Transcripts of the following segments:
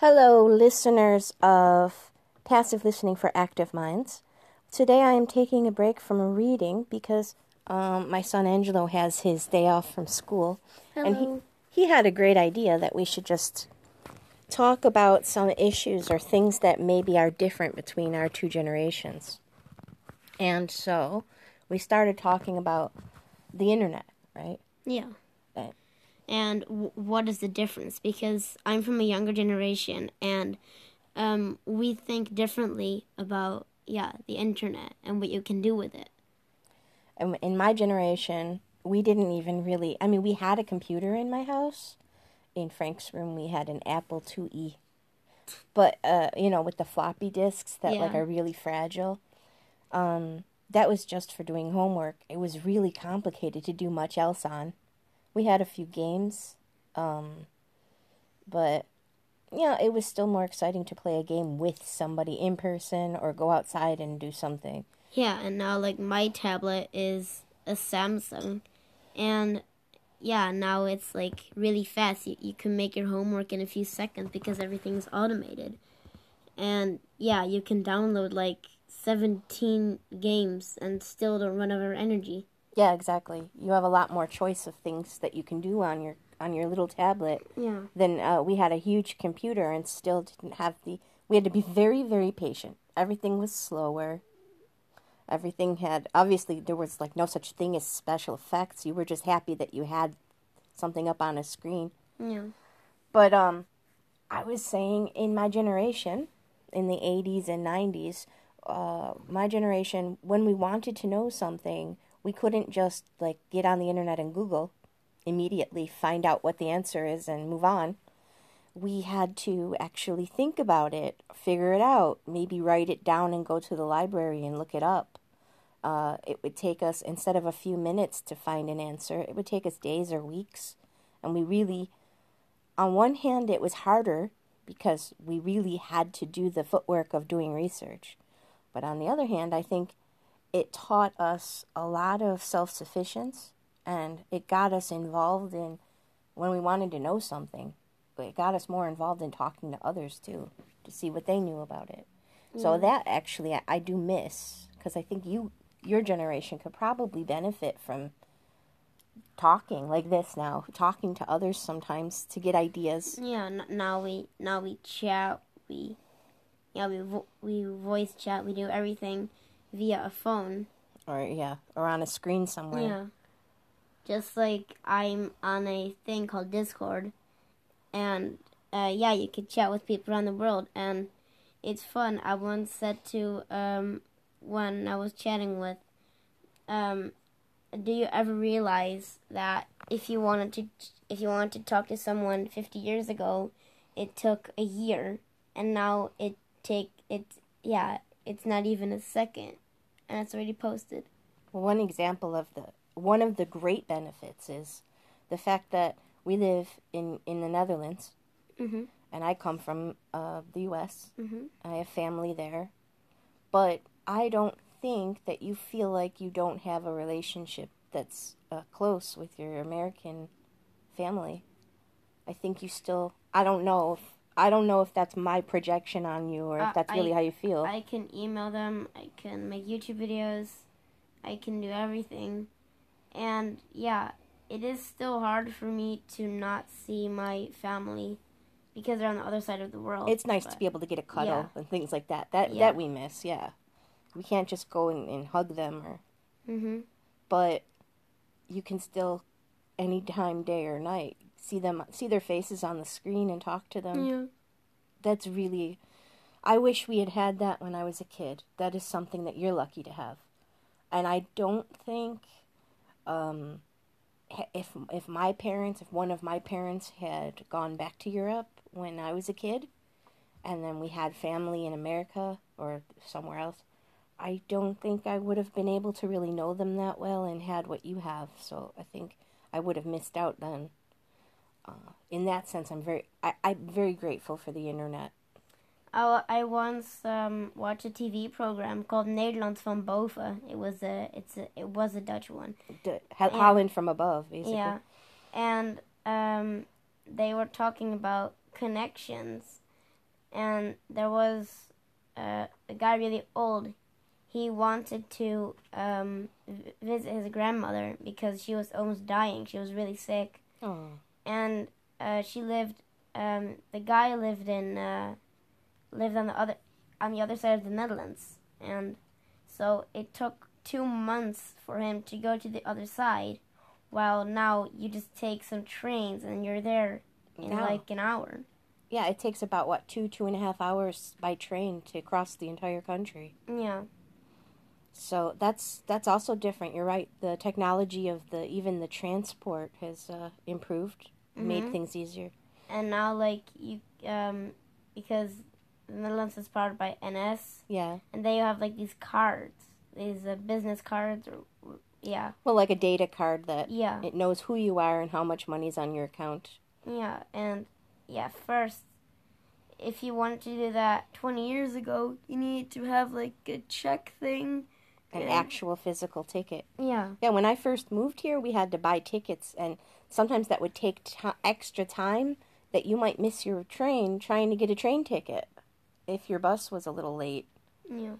Hello, listeners of Passive Listening for Active Minds. Today I am taking a break from reading because um, my son Angelo has his day off from school. And he, he had a great idea that we should just talk about some issues or things that maybe are different between our two generations. And so we started talking about the internet, right? Yeah. And w- what is the difference? Because I'm from a younger generation, and um, we think differently about yeah the internet and what you can do with it. In my generation, we didn't even really. I mean, we had a computer in my house. In Frank's room, we had an Apple IIe, but uh, you know, with the floppy disks that like are really fragile. Um, that was just for doing homework. It was really complicated to do much else on. We had a few games, um, but yeah, it was still more exciting to play a game with somebody in person or go outside and do something. Yeah, and now like my tablet is a Samsung, and yeah, now it's like really fast. You you can make your homework in a few seconds because everything's automated, and yeah, you can download like seventeen games and still don't run out of energy. Yeah, exactly. You have a lot more choice of things that you can do on your on your little tablet Yeah. than uh, we had a huge computer and still didn't have the. We had to be very very patient. Everything was slower. Everything had obviously there was like no such thing as special effects. You were just happy that you had something up on a screen. Yeah. But um, I was saying in my generation, in the '80s and '90s, uh, my generation, when we wanted to know something, we couldn't just like get on the internet and Google immediately, find out what the answer is, and move on. We had to actually think about it, figure it out, maybe write it down and go to the library and look it up. Uh, it would take us, instead of a few minutes to find an answer, it would take us days or weeks. And we really on one hand, it was harder because we really had to do the footwork of doing research. But on the other hand, I think it taught us a lot of self sufficiency and it got us involved in when we wanted to know something. It got us more involved in talking to others too to see what they knew about it. So that actually I, I do miss because I think you your generation could probably benefit from talking like this now, talking to others sometimes to get ideas. Yeah. N- now we now we chat. We yeah we vo- we voice chat. We do everything via a phone. Or yeah, or on a screen somewhere. Yeah. Just like I'm on a thing called Discord, and uh, yeah, you could chat with people around the world, and it's fun. I once said to um, when I was chatting with, um, do you ever realize that if you wanted to if you wanted to talk to someone 50 years ago, it took a year, and now it take it yeah it's not even a second, and it's already posted. One example of the one of the great benefits is the fact that we live in in the Netherlands, Mhm. and I come from uh, the U.S. Mhm. I have family there, but I don't think that you feel like you don't have a relationship that's uh, close with your American family. I think you still. I don't know if I don't know if that's my projection on you or if Uh, that's really I- how you feel. I can email them. I can make YouTube videos. I can do everything. And yeah, it is still hard for me to not see my family because they're on the other side of the world. it's nice to be able to get a cuddle yeah. and things like that. That Yeah. that we miss, yeah. We can't just go and, and hug them or Mhm. but you can still anytime day or night see them see their faces on the screen and talk to them. Yeah. That's really I wish we had had that when I was a kid. That is something that you're lucky to have. And I don't think um if if my parents, if one of my parents had gone back to Europe when I was a kid, and then we had family in America or somewhere else, I don't think I would have been able to really know them that well and had what you have. So I think I would have missed out then. Uh, in that sense, I'm very I, I'm very grateful for the internet. I, I once um, watched a TV program called Nederland van Boven. It was a it's a, it was a Dutch one. D- Ho- Holland from above, basically. Yeah, and um, they were talking about connections and there was uh, a guy really old. He wanted to um, v- visit his grandmother because she was almost dying. She was really sick, Oh. And uh, she lived. Um, the guy lived in uh, lived on the other on the other side of the Netherlands, and so it took two months for him to go to the other side. While now you just take some trains and you're there in Now. like an hour. Yeah, it takes about what two, two and a half hours by train to cross the entire country. Yeah. So that's that's also different. You're right. The technology of the even the transport has uh, improved, made Mhm. things easier. and now like you um because the Netherlands is powered by NS Yeah. and they have like these cards these uh, business cards or yeah Well, like a data card that yeah it knows who you are and how much money's on your account. yeah and yeah first if you wanted to do that 20 years ago you need to have like a check thing An Yeah. actual physical ticket. yeah Yeah, when I first moved here, we had to buy tickets, and sometimes that would take ti extra time that you might miss your train trying to get a train ticket if your bus was a little late. yeah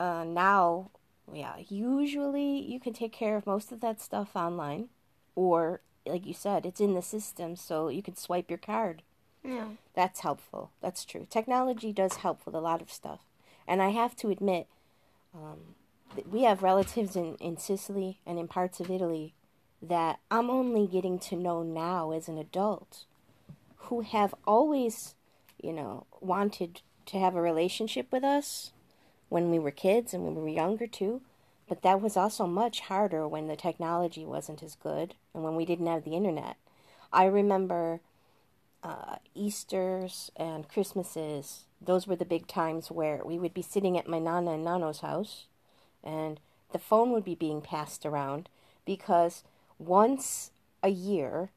Uh, now, yeah, usually you can take care of most of that stuff online, or like you said, it's in the system, so you can swipe your card. yeah That's helpful. That's true. Technology does help with a lot of stuff. And I have to admit, um, we have relatives in, in Sicily and in parts of Italy that I'm only getting to know now as an adult who have always, you know, wanted to have a relationship with us when we were kids and when we were younger too. But that was also much harder when the technology wasn't as good and when we didn't have the internet. I remember uh, Easter's and Christmases, those were the big times where we would be sitting at my Nana and Nano's house and the phone would be being passed around because once a year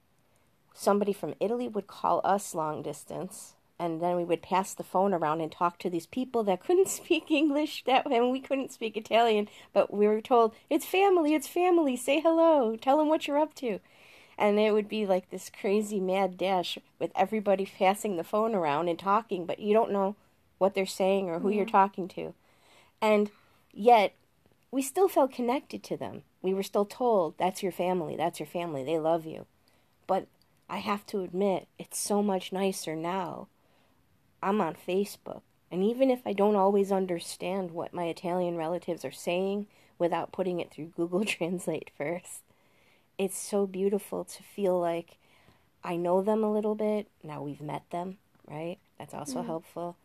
somebody from Italy would call us long distance and then we would pass the phone around and talk to these people that couldn't speak English that and we couldn't speak Italian but we were told it's family it's family say hello tell them what you're up to. And it would be like this crazy mad dash with everybody passing the phone around and talking but you don't know what they're saying or who you're talking to. And yet we still felt connected to them we were still told that's your family that's your family they love you but i have to admit it's so much nicer now i'm on facebook and even if i don't always understand what my italian relatives are saying without putting it through google translate first it's so beautiful to feel like I know them a little bit. Now we've met them, right? That's also mm-hmm. helpful.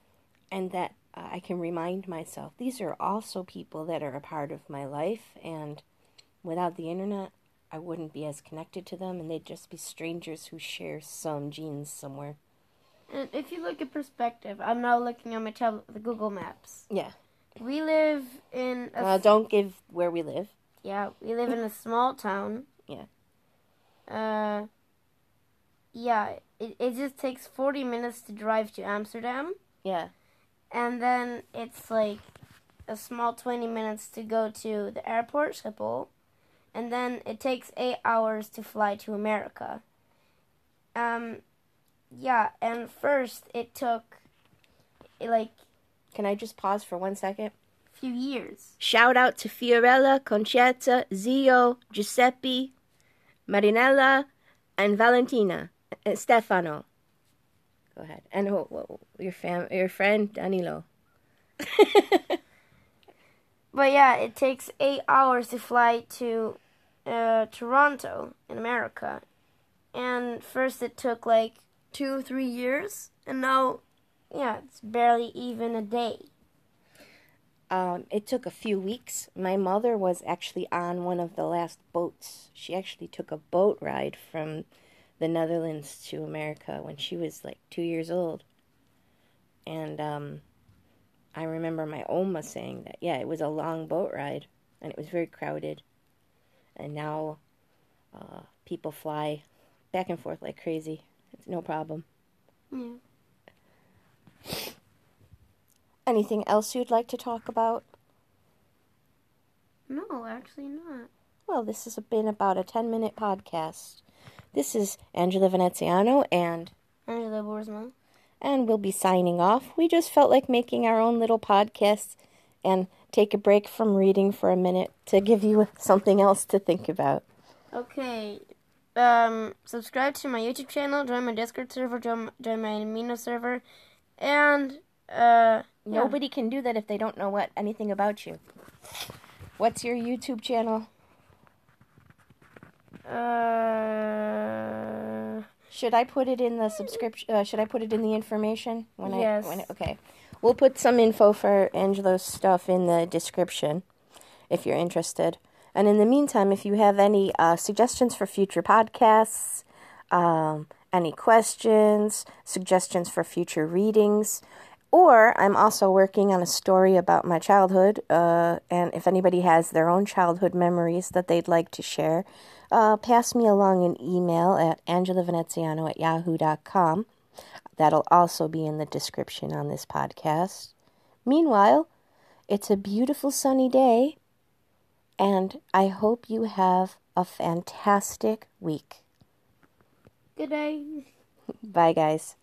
And that I can remind myself these are also people that are a part of my life. And without the internet, I wouldn't be as connected to them. And they'd just be strangers who share some genes somewhere. and if you look at perspective I'm now looking on my tablet the Google Maps Yeah. we live in a Uh, don't give where we live. Yeah, we live in a small town. Yeah. Uh, yeah, it, it just takes 40 minutes to drive to Amsterdam. Yeah. And then it's like a small 20 minutes to go to the airport, Schiphol. And then it takes eight hours to fly to America. Um, yeah, and first it took like Can I just pause for one second? few years. Shout out to Fiorella, Concetta, Zio, Giuseppe, Marinella, and Valentina, and Stefano. Go ahead. And who, who- your fam, your friend Danilo. But yeah, it takes eight hours to fly to uh, Toronto in America. And first it took like two, three years. And now, yeah, it's barely even a day. Um, it took a few weeks. My mother was actually on one of the last boats. She actually took a boat ride from the Netherlands to America when she was like two years old. And um, I remember my Oma saying that, yeah, it was a long boat ride and it was very crowded. And now uh, people fly back and forth like crazy. It's no problem. Yeah. Anything else you'd like to talk about? No, actually not. Well, this has been about a 10 minute podcast. This is Angela Veneziano, and Angelo Boersma. and we'll be signing off. We just felt like making our own little podcast and take a break from reading for a minute to give you something else to think about. Okay. Um, subscribe to my YouTube channel, join my Discord server, join, join my Amino server, and uh, yeah. nobody can do that if they don't know what anything about you. What's your YouTube channel? Uh, should I put it in the subscription? Uh, should I put it in the information when yes. I when it, okay? We'll put some info for Angelo's stuff in the description if you're interested. And in the meantime, if you have any uh, suggestions for future podcasts, um, any questions, suggestions for future readings, or I'm also working on a story about my childhood. Uh, and if anybody has their own childhood memories that they'd like to share, uh, pass me along an email at angelaveneziano at yahoo.com. That'll also be in the description on this podcast. Meanwhile, it's a beautiful sunny day and I hope you have a fantastic week. Good day. Bye, guys.